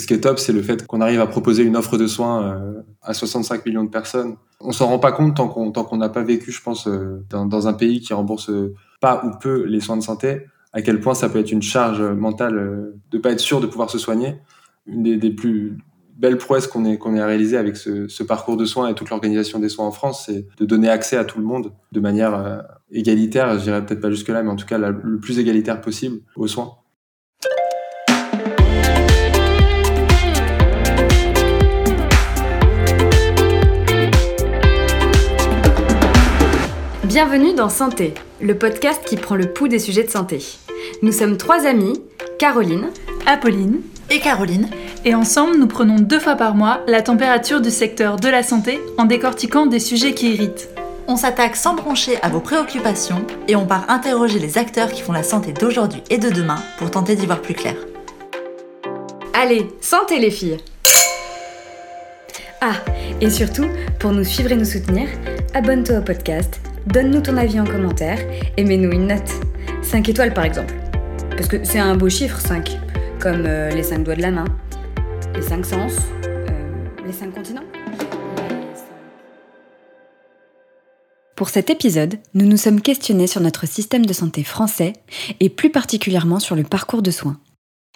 ce qui est top, c'est le fait qu'on arrive à proposer une offre de soins euh, à 65 millions de personnes. On s'en rend pas compte tant qu'on n'a pas vécu, je pense, euh, dans, un pays qui rembourse pas ou peu les soins de santé, à quel point ça peut être une charge mentale euh, de pas être sûr de pouvoir se soigner. Une des, plus belles prouesses qu'on ait qu'on ait réalisé avec ce, parcours de soins et toute l'organisation des soins en France, c'est de donner accès à tout le monde de manière égalitaire. Je dirais peut-être pas jusque là, mais en tout cas le plus égalitaire possible aux soins. Bienvenue dans Santé, le podcast qui prend le pouls des sujets de santé. Nous sommes trois amies, Caroline, Apolline et Caroline, et ensemble nous prenons deux fois par mois la température du secteur de la santé en décortiquant des sujets qui irritent. On s'attaque sans broncher à vos préoccupations et on part interroger les acteurs qui font la santé d'aujourd'hui et de demain pour tenter d'y voir plus clair. Allez, santé les filles Ah, et surtout, pour nous suivre et nous soutenir, abonne-toi au podcast Donne-nous ton avis en commentaire et mets-nous une note. 5 étoiles par exemple. Parce que c'est un beau chiffre 5, comme euh, les 5 doigts de la main, les 5 sens, euh, les 5 continents. Pour cet épisode, nous nous sommes questionnés sur notre système de santé français et plus particulièrement sur le parcours de soins.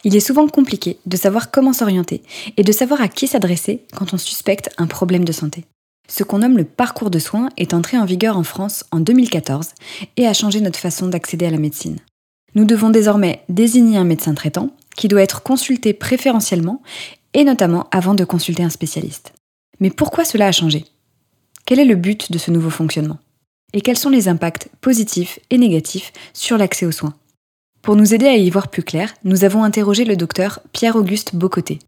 Il est souvent compliqué de savoir comment s'orienter et de savoir à qui s'adresser quand on suspecte un problème de santé. Ce qu'on nomme le parcours de soins est entré en vigueur en France en 2014 et a changé notre façon d'accéder à la médecine. Nous devons désormais désigner un médecin traitant qui doit être consulté préférentiellement et notamment avant de consulter un spécialiste. Mais pourquoi cela a changé? Quel est le but de ce nouveau fonctionnement? Et quels sont les impacts positifs et négatifs sur l'accès aux soins? Pour nous aider à y voir plus clair, nous avons interrogé le docteur Pierre-Auguste Bocoté.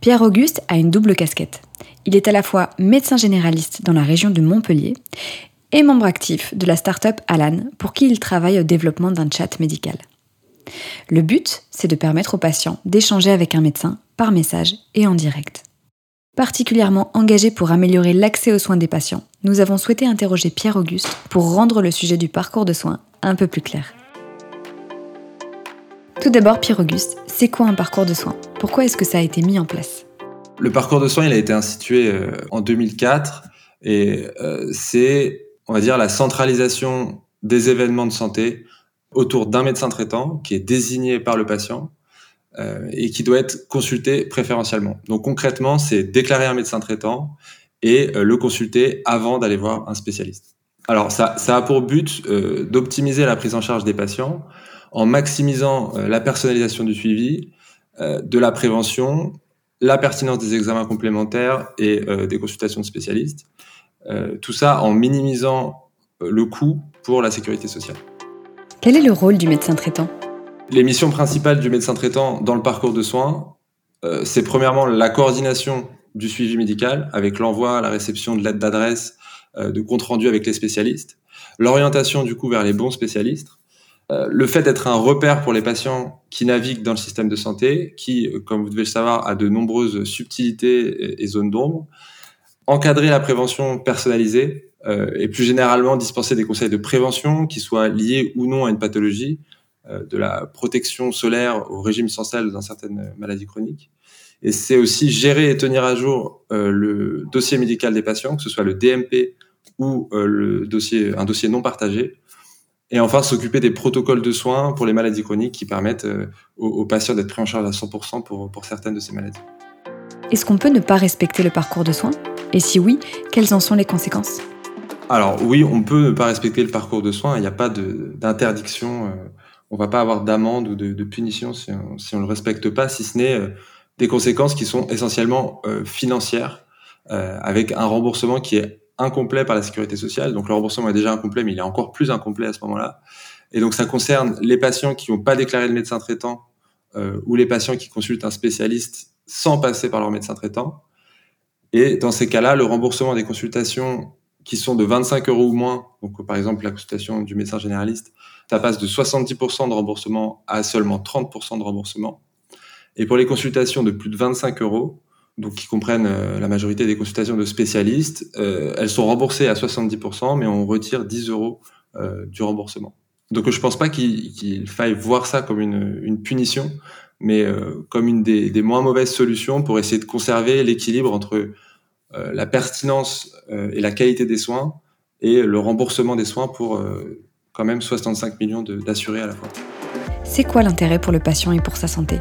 Pierre-Auguste a une double casquette. Il est à la fois médecin généraliste dans la région de Montpellier et membre actif de la start-up Alan pour qui il travaille au développement d'un chat médical. Le but, c'est de permettre aux patients d'échanger avec un médecin par message et en direct. Particulièrement engagé pour améliorer l'accès aux soins des patients, nous avons souhaité interroger Pierre-Auguste pour rendre le sujet du parcours de soins un peu plus clair. Tout d'abord, Pierre-Auguste, c'est quoi un parcours de soins? Pourquoi est-ce que ça a été mis en place? Le parcours de soins, il a été institué euh, en 2004 et euh, c'est, on va dire, la centralisation des événements de santé autour d'un médecin traitant qui est désigné par le patient euh, et qui doit être consulté préférentiellement. Donc concrètement, c'est déclarer un médecin traitant et le consulter avant d'aller voir un spécialiste. Alors ça, ça a pour but d'optimiser la prise en charge des patients en maximisant la personnalisation du suivi, de la prévention la pertinence des examens complémentaires et euh, des consultations de spécialistes. Euh, tout ça en minimisant euh, le coût pour la sécurité sociale. Quel est le rôle du médecin traitant? Les missions principales du médecin traitant dans le parcours de soins, c'est premièrement la coordination du suivi médical avec l'envoi, la réception de l'aide d'adresse, de compte rendu avec les spécialistes, l'orientation du coup vers les bons spécialistes, euh, le fait d'être un repère pour les patients qui naviguent dans le système de santé, qui, euh, comme vous devez le savoir, a de nombreuses subtilités et, zones d'ombre, encadrer la prévention personnalisée euh, et plus généralement dispenser des conseils de prévention qui soient liés ou non à une pathologie, de la protection solaire au régime sans sel dans certaines maladies chroniques. Et c'est aussi gérer et tenir à jour le dossier médical des patients, que ce soit le DMP ou le dossier, un dossier non partagé, et enfin, s'occuper des protocoles de soins pour les maladies chroniques qui permettent euh, aux, patients d'être pris en charge à 100% pour, pour certaines de ces maladies. Est-ce qu'on peut ne pas respecter le parcours de soins? Et si oui, quelles en sont les conséquences? Alors oui, on peut ne pas respecter le parcours de soins. Il n'y a pas d'interdiction. Euh, on ne va pas avoir d'amende ou de, punition si on ne le respecte pas, si ce n'est euh, des conséquences qui sont essentiellement financières, avec un remboursement qui est incomplet par la sécurité sociale. Donc le remboursement est déjà incomplet, mais il est encore plus incomplet à ce moment-là. Et donc ça concerne les patients qui n'ont pas déclaré le médecin traitant euh, ou les patients qui consultent un spécialiste sans passer par leur médecin traitant. Et dans ces cas-là, le remboursement des consultations qui sont de 25 euros ou moins, donc par exemple la consultation du médecin généraliste, ça passe de 70% de remboursement à seulement 30% de remboursement. Et pour les consultations de plus de 25 euros, donc qui comprennent euh, la majorité des consultations de spécialistes. Euh, elles sont remboursées à 70%, mais on retire 10 euros euh, du remboursement. Donc je pense pas qu'il faille voir ça comme une, punition, mais comme une des, moins mauvaises solutions pour essayer de conserver l'équilibre entre la pertinence et la qualité des soins et le remboursement des soins pour quand même 65 millions d'assurés à la fois. C'est quoi l'intérêt pour le patient et pour sa santé?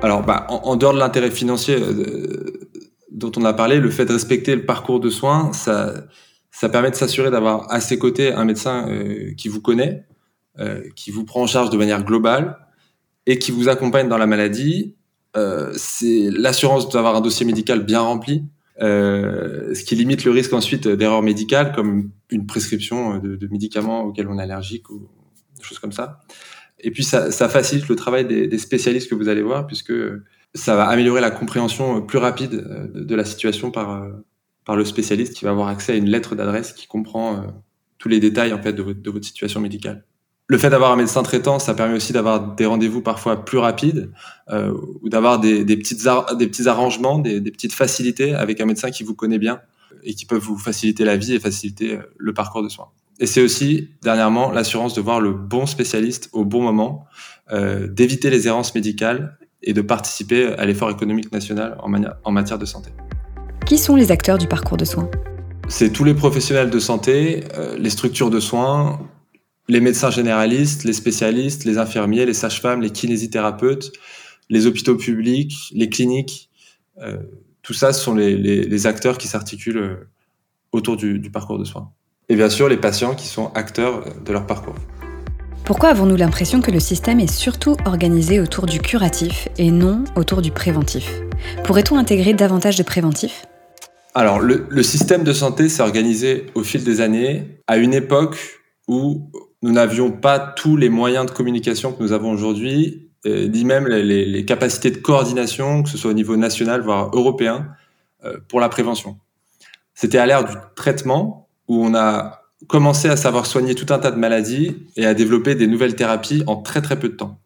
Alors, bah, en, dehors de l'intérêt financier euh, dont on a parlé, le fait de respecter le parcours de soins, ça, ça permet de s'assurer d'avoir à ses côtés un médecin euh, qui vous connaît, euh, qui vous prend en charge de manière globale et qui vous accompagne dans la maladie. c'est l'assurance d'avoir un dossier médical bien rempli, euh, ce qui limite le risque ensuite d'erreurs médicales comme une prescription de, de, médicaments auxquels on est allergique ou des choses comme ça. Et puis ça, ça facilite le travail des, des, spécialistes que vous allez voir puisque ça va améliorer la compréhension plus rapide de, de la situation par, par le spécialiste qui va avoir accès à une lettre d'adresse qui comprend euh, tous les détails en fait de votre, de votre situation médicale. Le fait d'avoir un médecin traitant, ça permet aussi d'avoir des rendez-vous parfois plus rapides euh, ou d'avoir des, des, petites des petits arrangements, des, des, petites facilités avec un médecin qui vous connaît bien et qui peuvent vous faciliter la vie et faciliter euh, le parcours de soins. Et c'est aussi, dernièrement, l'assurance de voir le bon spécialiste au bon moment, euh, d'éviter les errances médicales et de participer à l'effort économique national en, en matière de santé. Qui sont les acteurs du parcours de soins? C'est tous les professionnels de santé, euh, les structures de soins, les médecins généralistes, les spécialistes, les infirmiers, les sages-femmes, les kinésithérapeutes, les hôpitaux publics, les cliniques. Euh, tout ça, ce sont les, les, les acteurs qui s'articulent autour du, du, parcours de soins. Et bien sûr, les patients qui sont acteurs de leur parcours. Pourquoi avons-nous l'impression que le système est surtout organisé autour du curatif et non autour du préventif? Pourrait-on intégrer davantage de préventif Alors, le, le système de santé s'est organisé au fil des années à une époque où nous n'avions pas tous les moyens de communication que nous avons aujourd'hui, ni même les, les, capacités de coordination, que ce soit au niveau national, voire européen, euh, pour la prévention. C'était à l'ère du traitement où on a commencé à savoir soigner tout un tas de maladies et à développer des nouvelles thérapies en très très peu de temps.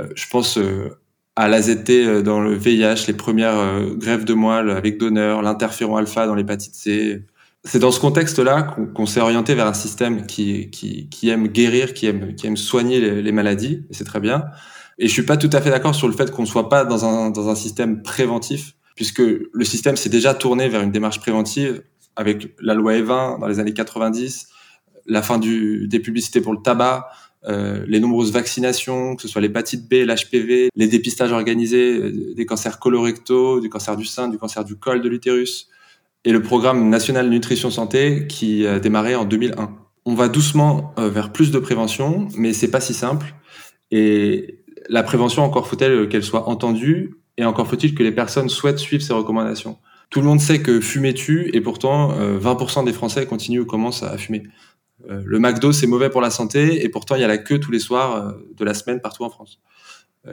Euh, je pense euh, à l'AZT euh, dans le VIH, les premières euh, grèves de moelle avec donneur, l'interféron alpha dans l'hépatite C, c'est dans ce contexte-là qu'on s'est orienté vers un système qui, aime guérir, qui aime, soigner les, maladies, et c'est très bien. Et je suis pas tout à fait d'accord sur le fait qu'on ne soit pas dans un système préventif, puisque le système s'est déjà tourné vers une démarche préventive avec la loi E20 dans les années 90, la fin des publicités pour le tabac, euh, les nombreuses vaccinations, que ce soit l'hépatite B, l'HPV, les dépistages organisés euh, des cancers colorectaux, du cancer du sein, du cancer du col de l'utérus, et le programme national nutrition santé qui a démarré en 2001. On va doucement euh, vers plus de prévention, mais c'est pas si simple. Et la prévention, encore faut-elle qu'elle soit entendue, et encore faut-il que les personnes souhaitent suivre ces recommandations. Tout le monde sait que fumer tue, et pourtant 20% euh, des Français continuent ou commencent à fumer. Euh, le McDo, c'est mauvais pour la santé, et pourtant il y a la queue tous les soirs de la semaine partout en France.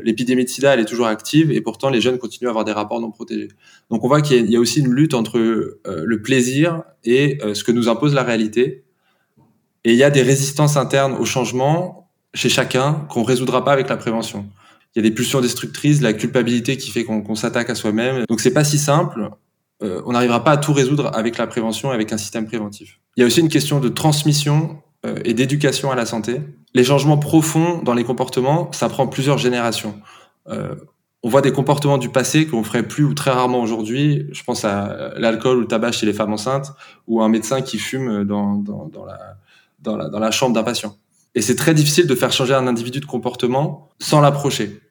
L'épidémie de sida, elle est toujours active et pourtant les jeunes continuent à avoir des rapports non protégés. Donc on voit qu'il y, a aussi une lutte entre euh, le plaisir et euh, ce que nous impose la réalité. Et il y a des résistances internes au changement chez chacun qu'on résoudra pas avec la prévention. Il y a des pulsions destructrices, la culpabilité qui fait qu'on s'attaque à soi-même. Donc c'est pas si simple. Euh, on n'arrivera pas à tout résoudre avec la prévention, avec un système préventif. Il y a aussi une question de transmission euh, et d'éducation à la santé. Les changements profonds dans les comportements, ça prend plusieurs générations. Euh, on voit des comportements du passé qu'on ferait plus ou très rarement aujourd'hui. Je pense à l'alcool ou le tabac chez les femmes enceintes ou un médecin qui fume dans, la chambre d'un patient. Et c'est très difficile de faire changer un individu de comportement sans l'approcher.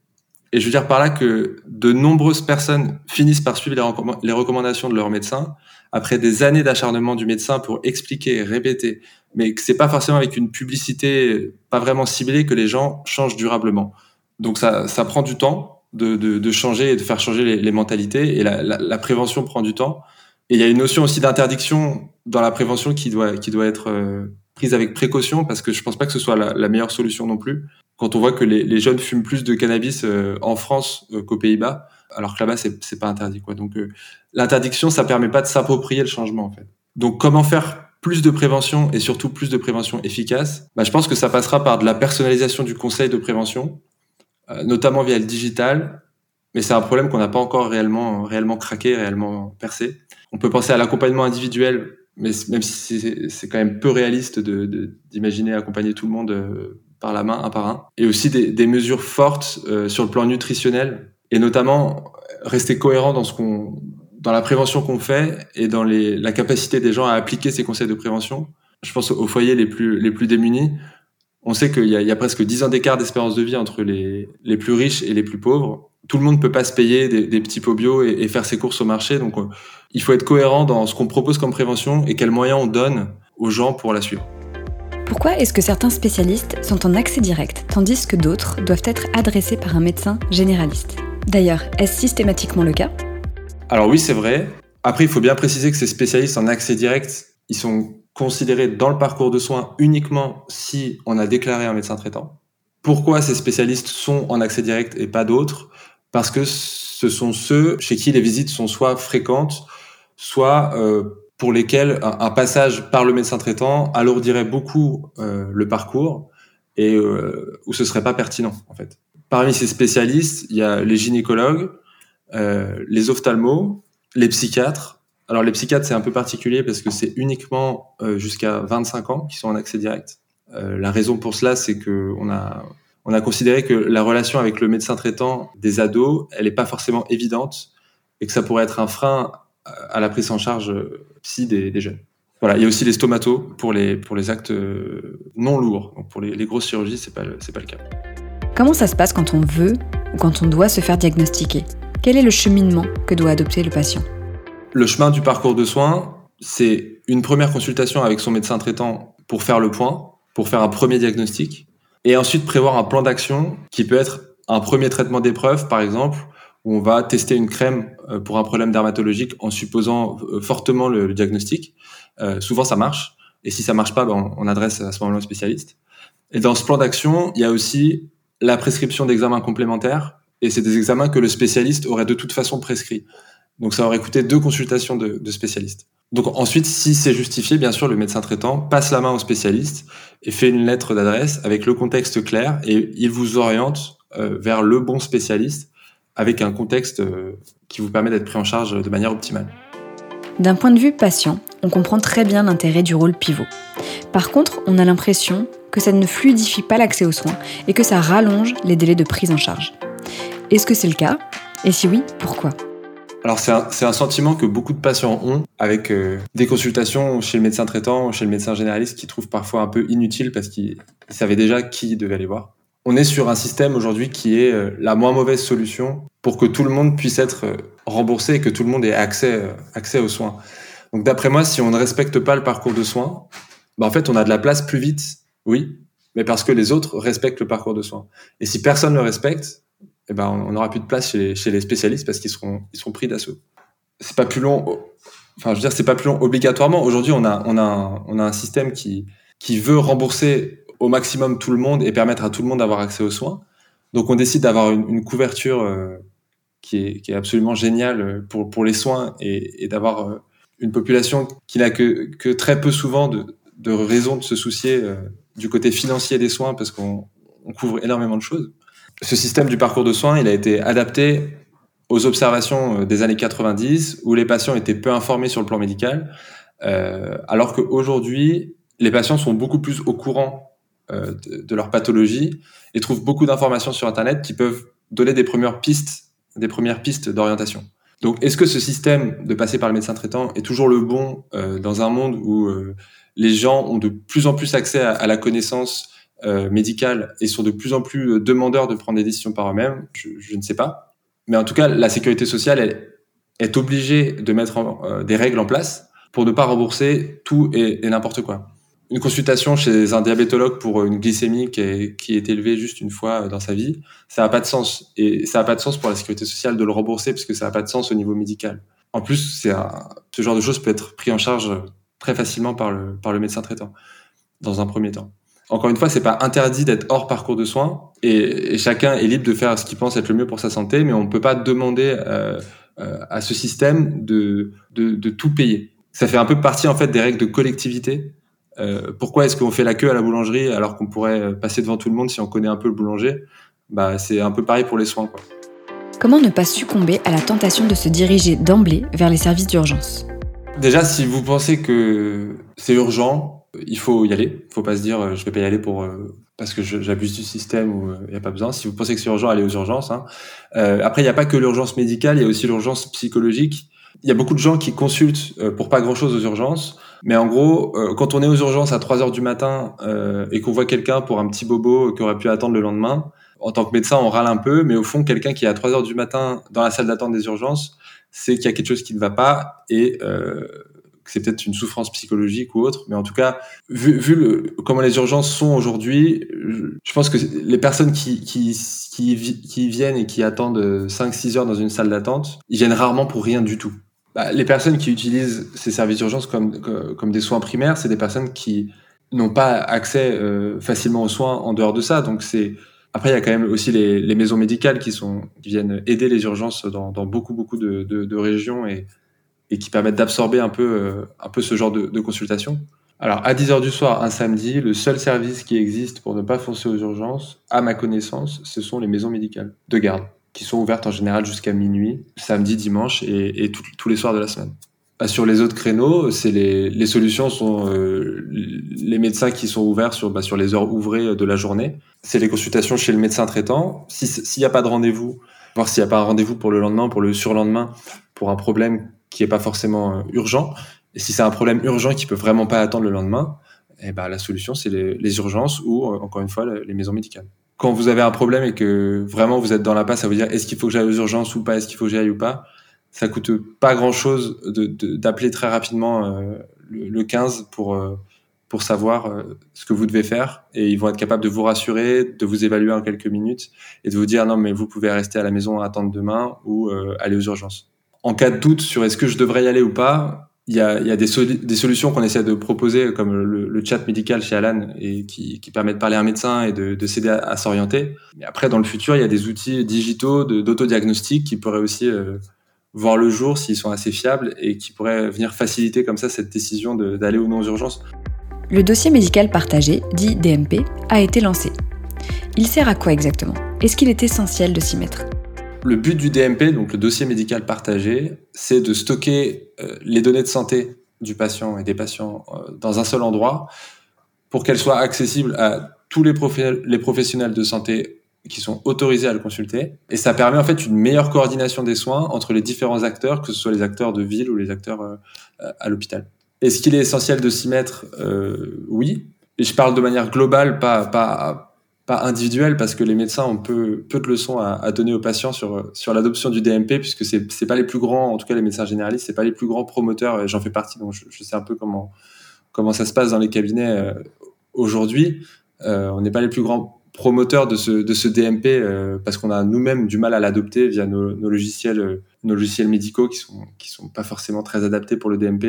Et je veux dire par là que de nombreuses personnes finissent par suivre les, recommandations de leur médecin après des années d'acharnement du médecin pour expliquer, répéter, mais que c'est pas forcément avec une publicité pas vraiment ciblée que les gens changent durablement. Donc ça, ça prend du temps de, de, de changer et de faire changer les, mentalités et la, la, la, prévention prend du temps. Et il y a une notion aussi d'interdiction dans la prévention qui doit, qui doit être euh, prise avec précaution parce que je pense pas que ce soit la meilleure solution non plus. Quand on voit que les, les jeunes fument plus de cannabis euh, en France euh, qu'aux Pays-Bas, alors que là-bas c'est, c'est pas interdit quoi. Donc l'interdiction ça permet pas de s'approprier le changement en fait. Donc comment faire plus de prévention et surtout plus de prévention efficace, bah, je pense que ça passera par de la personnalisation du conseil de prévention, euh, notamment via le digital. Mais c'est un problème qu'on n'a pas encore réellement, réellement craqué, réellement percé. On peut penser à l'accompagnement individuel, mais même si c'est quand même peu réaliste d'imaginer de, accompagner tout le monde euh, par la main un par un, et aussi des, des mesures fortes sur le plan nutritionnel, et notamment rester cohérent dans ce qu'on dans la prévention qu'on fait et dans les, la capacité des gens à appliquer ces conseils de prévention. Je pense aux foyers les plus, les plus démunis. On sait qu'il y, y, a presque 10 ans d'écart d'espérance de vie entre les, les plus riches et les plus pauvres. Tout le monde ne peut pas se payer des, des petits pots bio et, et, faire ses courses au marché. Donc, il faut être cohérent dans ce qu'on propose comme prévention et quels moyens on donne aux gens pour la suivre. Pourquoi est-ce que certains spécialistes sont en accès direct, tandis que d'autres doivent être adressés par un médecin généraliste? D'ailleurs, est-ce systématiquement le cas? Alors oui, c'est vrai. Après, il faut bien préciser que ces spécialistes en accès direct, ils sont considérés dans le parcours de soins uniquement si on a déclaré un médecin traitant. Pourquoi ces spécialistes sont en accès direct et pas d'autres? Parce que ce sont ceux chez qui les visites sont soit fréquentes, soit euh, pour lesquels un, passage par le médecin traitant alourdirait beaucoup euh, le parcours et euh, où ce serait pas pertinent en fait. Parmi ces spécialistes, il y a les gynécologues, euh, les ophtalmos, les psychiatres. Alors les psychiatres, c'est un peu particulier parce que c'est uniquement jusqu'à 25 ans qui sont en accès direct. La raison pour cela, c'est que on a on a considéré que la relation avec le médecin traitant des ados, elle n'est pas forcément évidente et que ça pourrait être un frein à la prise en charge psy des, des jeunes. Voilà, il y a aussi les stomatos pour les pour les actes non lourds. Donc pour les, les grosses chirurgies, pas c'est pas le cas. Comment ça se passe quand on veut ou quand on doit se faire diagnostiquer? Quel est le cheminement que doit adopter le patient? Le chemin du parcours de soins, c'est une première consultation avec son médecin traitant pour faire le point, pour faire un premier diagnostic, et ensuite prévoir un plan d'action qui peut être un premier traitement d'épreuve, par exemple, où on va tester une crème pour un problème dermatologique en supposant fortement le diagnostic. Euh, souvent, ça marche. Et si ça marche pas, ben, on adresse à ce moment-là un spécialiste. Et dans ce plan d'action, il y a aussi la prescription d'examens complémentaires, et c'est des examens que le spécialiste aurait de toute façon prescrits. Donc ça aurait coûté deux consultations de, spécialistes. Donc ensuite, si c'est justifié, bien sûr, le médecin traitant passe la main au spécialiste et fait une lettre d'adresse avec le contexte clair et il vous oriente euh, vers le bon spécialiste avec un contexte euh, qui vous permet d'être pris en charge de manière optimale. D'un point de vue patient, on comprend très bien l'intérêt du rôle pivot. Par contre, on a l'impression que ça ne fluidifie pas l'accès aux soins et que ça rallonge les délais de prise en charge. Est-ce que c'est le cas? Et si oui, pourquoi? Alors c'est un, un, sentiment que beaucoup de patients ont avec euh, des consultations chez le médecin traitant ou chez le médecin généraliste qui trouvent parfois un peu inutile parce qu'ils savaient déjà qui devait aller voir. On est sur un système aujourd'hui qui est euh, la moins mauvaise solution pour que tout le monde puisse être euh, remboursé et que tout le monde ait accès, accès aux soins. Donc d'après moi, si on ne respecte pas le parcours de soins, bah en fait on a de la place plus vite oui, mais parce que les autres respectent le parcours de soins. Et si personne ne le respecte, eh ben, on n'aura plus de place chez, chez les spécialistes parce qu'ils seront, ils seront pris d'assaut. C'est pas plus long. Enfin, je veux dire, c'est pas plus long obligatoirement. Aujourd'hui, on a, on a, un, on a un système qui, qui veut rembourser au maximum tout le monde et permettre à tout le monde d'avoir accès aux soins. Donc, on décide d'avoir une, couverture euh, qui, est, qui est absolument géniale pour, pour les soins et, d'avoir euh, une population qui n'a que, que très peu souvent de, de raisons de se soucier euh, du côté financier des soins parce qu'on couvre énormément de choses. Ce système du parcours de soins, il a été adapté aux observations euh, des années 90 où les patients étaient peu informés sur le plan médical, euh, alors qu'aujourd'hui, les patients sont beaucoup plus au courant euh, de, leur pathologie et trouvent beaucoup d'informations sur Internet qui peuvent donner des premières pistes, des premières pistes d'orientation. Donc, est-ce que ce système de passer par le médecin traitant est toujours le bon euh, dans un monde où euh, les gens ont de plus en plus accès à, la connaissance médicale et sont de plus en plus demandeurs de prendre des décisions par eux-mêmes, je, ne sais pas. Mais en tout cas, la sécurité sociale elle, est obligée de mettre des règles en place pour ne pas rembourser tout et n'importe quoi. Une consultation chez un diabétologue pour une glycémie qui est, qui est élevée juste une fois dans sa vie, ça n'a pas de sens. Et ça n'a pas de sens pour la sécurité sociale de le rembourser parce que ça n'a pas de sens au niveau médical. En plus, c'est ce genre de choses peut être pris en charge très facilement par le, par le médecin traitant, dans un premier temps. Encore une fois, c'est pas interdit d'être hors parcours de soins et, et, chacun est libre de faire ce qu'il pense être le mieux pour sa santé, mais on ne peut pas demander euh, euh, à ce système de, de, de, tout payer. Ça fait un peu partie en fait des règles de collectivité. Euh, pourquoi est-ce qu'on fait la queue à la boulangerie alors qu'on pourrait passer devant tout le monde si on connaît un peu le boulanger? Bah, c'est un peu pareil pour les soins. Quoi. Comment ne pas succomber à la tentation de se diriger d'emblée vers les services d'urgence? Déjà, si vous pensez que c'est urgent, il faut y aller. Il faut pas se dire je vais pas y aller pour parce que j'abuse du système ou il n'y a pas besoin. Si vous pensez que c'est urgent, allez aux urgences. Hein. après, il n'y a pas que l'urgence médicale, il y a aussi l'urgence psychologique. Il y a beaucoup de gens qui consultent pour pas grand-chose aux urgences. Mais en gros, quand on est aux urgences à 3 heures du matin et qu'on voit quelqu'un pour un petit bobo qui aurait pu attendre le lendemain, en tant que médecin, on râle un peu, mais au fond, quelqu'un qui est à 3 heures du matin dans la salle d'attente des urgences, c'est qu'il y a quelque chose qui ne va pas et euh, c'est peut-être une souffrance psychologique ou autre. Mais en tout cas, vu, vu le, comment les urgences sont aujourd'hui, je pense que les personnes qui, qui, qui, qui viennent et qui attendent 5-6 heures dans une salle d'attente, ils viennent rarement pour rien du tout. Bah, les personnes qui utilisent ces services d'urgence comme, comme des soins primaires, c'est des personnes qui n'ont pas accès euh, facilement aux soins en dehors de ça. Donc c'est après, il y a quand même aussi les, les, maisons médicales qui, sont, qui viennent aider les urgences dans, dans beaucoup, beaucoup de, de, de, régions et, et qui permettent d'absorber un peu, euh, un peu ce genre de, de consultation. Alors, à 10h du soir, un samedi, le seul service qui existe pour ne pas foncer aux urgences, à ma connaissance, ce sont les maisons médicales de garde, qui sont ouvertes en général jusqu'à minuit, samedi, dimanche et, tous les soirs de la semaine. Bah, sur les autres créneaux, c'est les, solutions sont euh, les médecins qui sont ouverts sur, bah, sur les heures ouvrées de la journée. C'est les consultations chez le médecin traitant. S'il n'y a pas de rendez-vous, voir s'il n'y a pas un rendez-vous pour le lendemain, pour le surlendemain, pour un problème qui n'est pas forcément euh, urgent. Et si c'est un problème urgent qui peut vraiment pas attendre le lendemain, eh ben, la solution, c'est les, les, urgences ou, euh, encore une fois, les maisons médicales. Quand vous avez un problème et que vraiment vous êtes dans la passe à vous dire est-ce qu'il faut que j'aille aux urgences ou pas, est-ce qu'il faut que j'aille ou pas, ça coûte pas grand chose d'appeler de, très rapidement euh, le, le, 15 pour euh, pour savoir euh, ce que vous devez faire et ils vont être capables de vous rassurer, de vous évaluer en quelques minutes et de vous dire non mais vous pouvez rester à la maison attendre demain ou aller aux urgences. En cas de doute sur est-ce que je devrais y aller ou pas, il y a, des, solutions qu'on essaie de proposer comme le, chat médical chez Alan et qui, permet de parler à un médecin et de, de s'aider à, à s'orienter. Mais après dans le futur il y a des outils digitaux d'autodiagnostic qui pourraient aussi voir le jour s'ils sont assez fiables et qui pourraient venir faciliter comme ça cette décision d'aller ou non aux urgences. Le dossier médical partagé, dit DMP, a été lancé. Il sert à quoi exactement? Est-ce qu'il est essentiel de s'y mettre? Le but du DMP, donc le dossier médical partagé, c'est de stocker euh, les données de santé du patient et des patients euh, dans un seul endroit pour qu'elles soient accessibles à tous les, professionnels de santé qui sont autorisés à le consulter. Et ça permet en fait une meilleure coordination des soins entre les différents acteurs, que ce soit les acteurs de ville ou les acteurs euh, à l'hôpital. Est-ce qu'il est essentiel de s'y mettre Oui. Et je parle de manière globale, pas, pas, pas individuelle, parce que les médecins ont peu, peu de leçons à, donner aux patients sur, sur l'adoption du DMP, puisque c'est c'est pas les plus grands, en tout cas les médecins généralistes, c'est pas les plus grands promoteurs. J'en fais partie, donc je, sais un peu comment comment ça se passe dans les cabinets euh, aujourd'hui. Euh, on n'est pas les plus grands promoteur de ce, de ce DMP euh, parce qu'on a nous-mêmes du mal à l'adopter via nos, logiciels, nos logiciels médicaux qui sont qui sont pas forcément très adaptés pour le DMP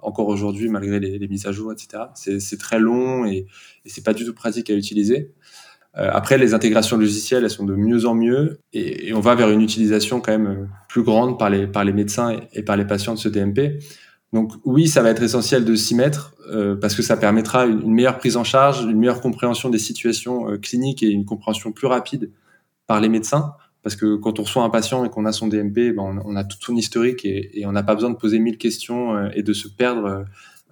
encore aujourd'hui malgré les, les, mises à jour, etc. C'est très long et, et c'est pas du tout pratique à utiliser. Après, les intégrations logicielles, elles sont de mieux en mieux et, et, on va vers une utilisation quand même plus grande par les par les médecins et, par les patients de ce DMP. Donc oui, ça va être essentiel de s'y mettre euh, parce que ça permettra une, meilleure prise en charge, une meilleure compréhension des situations euh, cliniques et une compréhension plus rapide par les médecins. Parce que quand on reçoit un patient et qu'on a son DMP, ben on, a toute son historique et, et on n'a pas besoin de poser mille questions euh, et de se perdre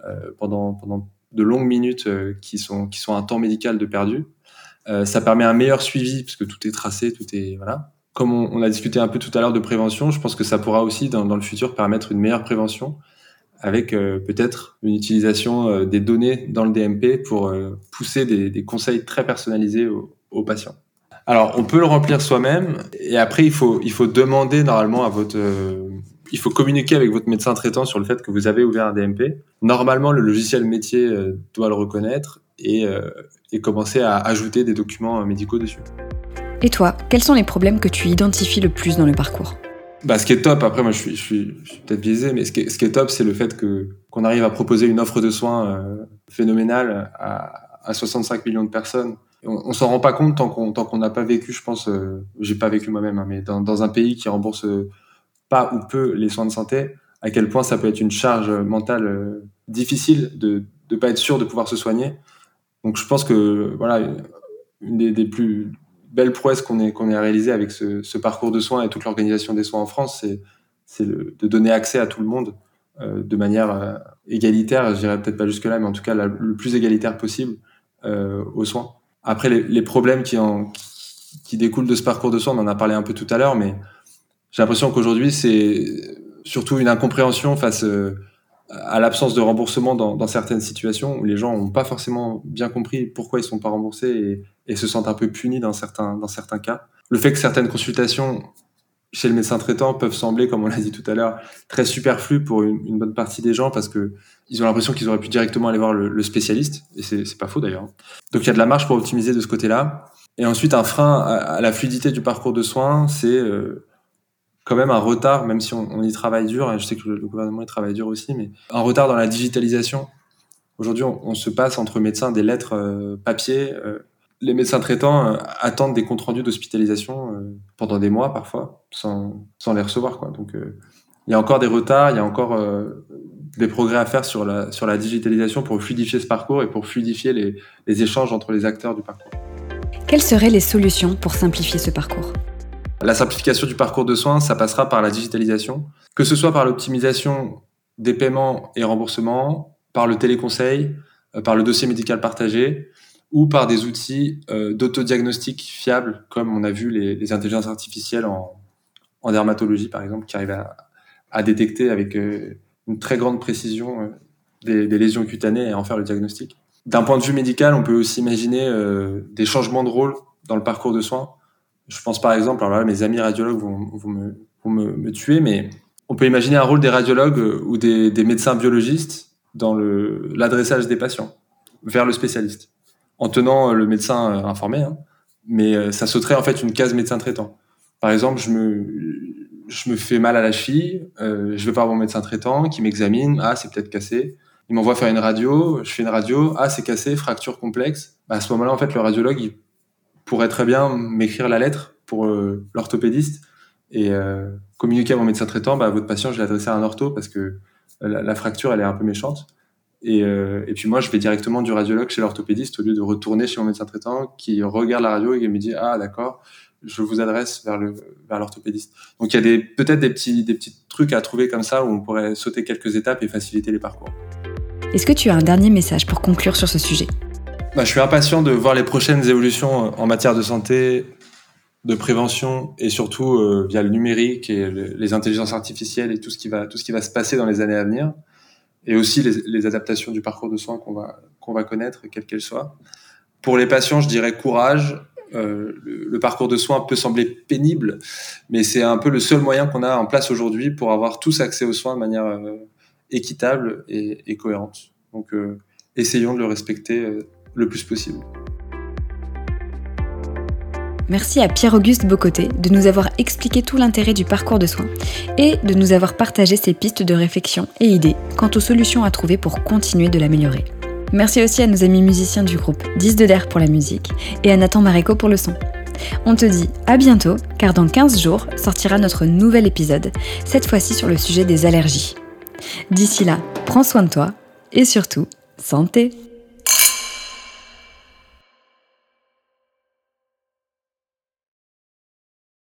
euh, pendant, pendant de longues minutes euh, qui, sont, qui sont un temps médical de perdu. Ça permet un meilleur suivi parce que tout est tracé, tout est voilà. Comme on, a discuté un peu tout à l'heure de prévention, je pense que ça pourra aussi dans, le futur permettre une meilleure prévention avec euh, peut-être une utilisation euh, des données dans le DMP pour euh, pousser des, des, conseils très personnalisés aux, aux, patients. Alors, on peut le remplir soi-même et après, il faut, il faut demander normalement à votre... il faut communiquer avec votre médecin traitant sur le fait que vous avez ouvert un DMP. Normalement, le logiciel métier doit le reconnaître et, et commencer à ajouter des documents médicaux dessus. Et toi, quels sont les problèmes que tu identifies le plus dans le parcours? Bah, ce qui est top, après moi je suis, je suis, je suis peut-être biaisé, mais ce qui est, ce qui est top, c'est le fait que qu'on arrive à proposer une offre de soins euh, phénoménale à, à 65 millions de personnes. on, on s'en rend pas compte tant qu'on tant qu'on n'a pas vécu, je pense, euh, j'ai pas vécu moi-même, hein, mais dans, dans un pays qui rembourse pas ou peu les soins de santé, à quel point ça peut être une charge mentale euh, difficile de de pas être sûr de pouvoir se soigner. Donc je pense que voilà une des, plus belle prouesse qu'on ait réalisé avec ce, parcours de soins et toute l'organisation des soins en France, c'est de donner accès à tout le monde euh, de manière euh, égalitaire. Je dirais peut-être pas jusque là, mais en tout cas le plus égalitaire possible euh, aux soins. Après, les, problèmes qui, en, qui découlent de ce parcours de soins, on en a parlé un peu tout à l'heure, mais j'ai l'impression qu'aujourd'hui, c'est surtout une incompréhension face à l'absence de remboursement dans, dans, certaines situations où les gens n'ont pas forcément bien compris pourquoi ils ne sont pas remboursés et, se sentent un peu punis dans certains, dans certains cas. Le fait que certaines consultations chez le médecin traitant peuvent sembler, comme on l'a dit tout à l'heure, très superflues pour une, une, bonne partie des gens parce que ils ont l'impression qu'ils auraient pu directement aller voir le, le spécialiste et c'est pas faux d'ailleurs. Donc il y a de la marge pour optimiser de ce côté-là. Et ensuite un frein à, à, la fluidité du parcours de soins, c'est euh, quand même un retard, même si on, y travaille dur, et je sais que le, gouvernement y travaille dur aussi, mais un retard dans la digitalisation. Aujourd'hui, on, se passe entre médecins des lettres euh, papier. Euh, les médecins traitants euh, attendent des comptes rendus d'hospitalisation pendant des mois parfois, sans, les recevoir. Donc, il y a encore des retards, il y a encore des progrès à faire sur la, digitalisation pour fluidifier ce parcours et pour fluidifier les échanges entre les acteurs du parcours. Quelles seraient les solutions pour simplifier ce parcours? La simplification du parcours de soins, ça passera par la digitalisation, que ce soit par l'optimisation des paiements et remboursements, par le téléconseil, euh, par le dossier médical partagé, ou par des outils euh, d'autodiagnostic fiables, comme on a vu les, intelligences artificielles en, dermatologie, par exemple, qui arrivent à, détecter avec euh, une très grande précision des, des, lésions cutanées et en faire le diagnostic. D'un point de vue médical, on peut aussi imaginer des changements de rôle dans le parcours de soins je pense par exemple, alors là, mes amis radiologues vont, me, tuer, mais on peut imaginer un rôle des radiologues euh, ou des, médecins biologistes dans l'adressage des patients vers le spécialiste, en tenant euh, le médecin euh, informé, hein, mais ça sauterait en fait une case médecin traitant. Par exemple, je me, fais mal à la cheville, je vais voir mon médecin traitant qui m'examine, ah c'est peut-être cassé, il m'envoie faire une radio, je fais une radio, ah c'est cassé, fracture complexe. Bah, à ce moment-là, en fait, le radiologue, il pourrait très bien m'écrire la lettre pour euh, l'orthopédiste et euh, communiquer à mon médecin traitant, bah, votre patient, je l'ai adressé à un ortho parce que la, fracture, elle est un peu méchante. Et, euh, puis moi, je vais directement du radiologue chez l'orthopédiste au lieu de retourner chez mon médecin traitant qui regarde la radio et me dit ah d'accord, je vous adresse vers le vers l'orthopédiste. Donc il y a peut-être des petits des petits trucs à trouver comme ça où on pourrait sauter quelques étapes et faciliter les parcours. Est-ce que tu as un dernier message pour conclure sur ce sujet? Bah, je suis impatient de voir les prochaines évolutions en matière de santé, de prévention et surtout euh, via le numérique et les intelligences artificielles et tout ce qui va tout ce qui va se passer dans les années à venir et aussi les, les adaptations du parcours de soins qu'on va qu'on va connaître quelles qu'elles soient. Pour les patients, je dirais courage. Euh, le, parcours de soins peut sembler pénible, mais c'est un peu le seul moyen qu'on a en place aujourd'hui pour avoir tous accès aux soins de manière euh, équitable et, et, cohérente. Donc, euh, essayons de le respecter le plus possible. Merci à Pierre-Auguste Bocoté de nous avoir expliqué tout l'intérêt du parcours de soins et de nous avoir partagé ses pistes de réflexion et idées quant aux solutions à trouver pour continuer de l'améliorer. Merci aussi à nos amis musiciens du groupe 10 de d'air pour la musique et à Nathan Maréco pour le son. On te dit à bientôt car dans 15 jours sortira notre nouvel épisode, cette fois-ci sur le sujet des allergies. D'ici là, prends soin de toi et surtout, santé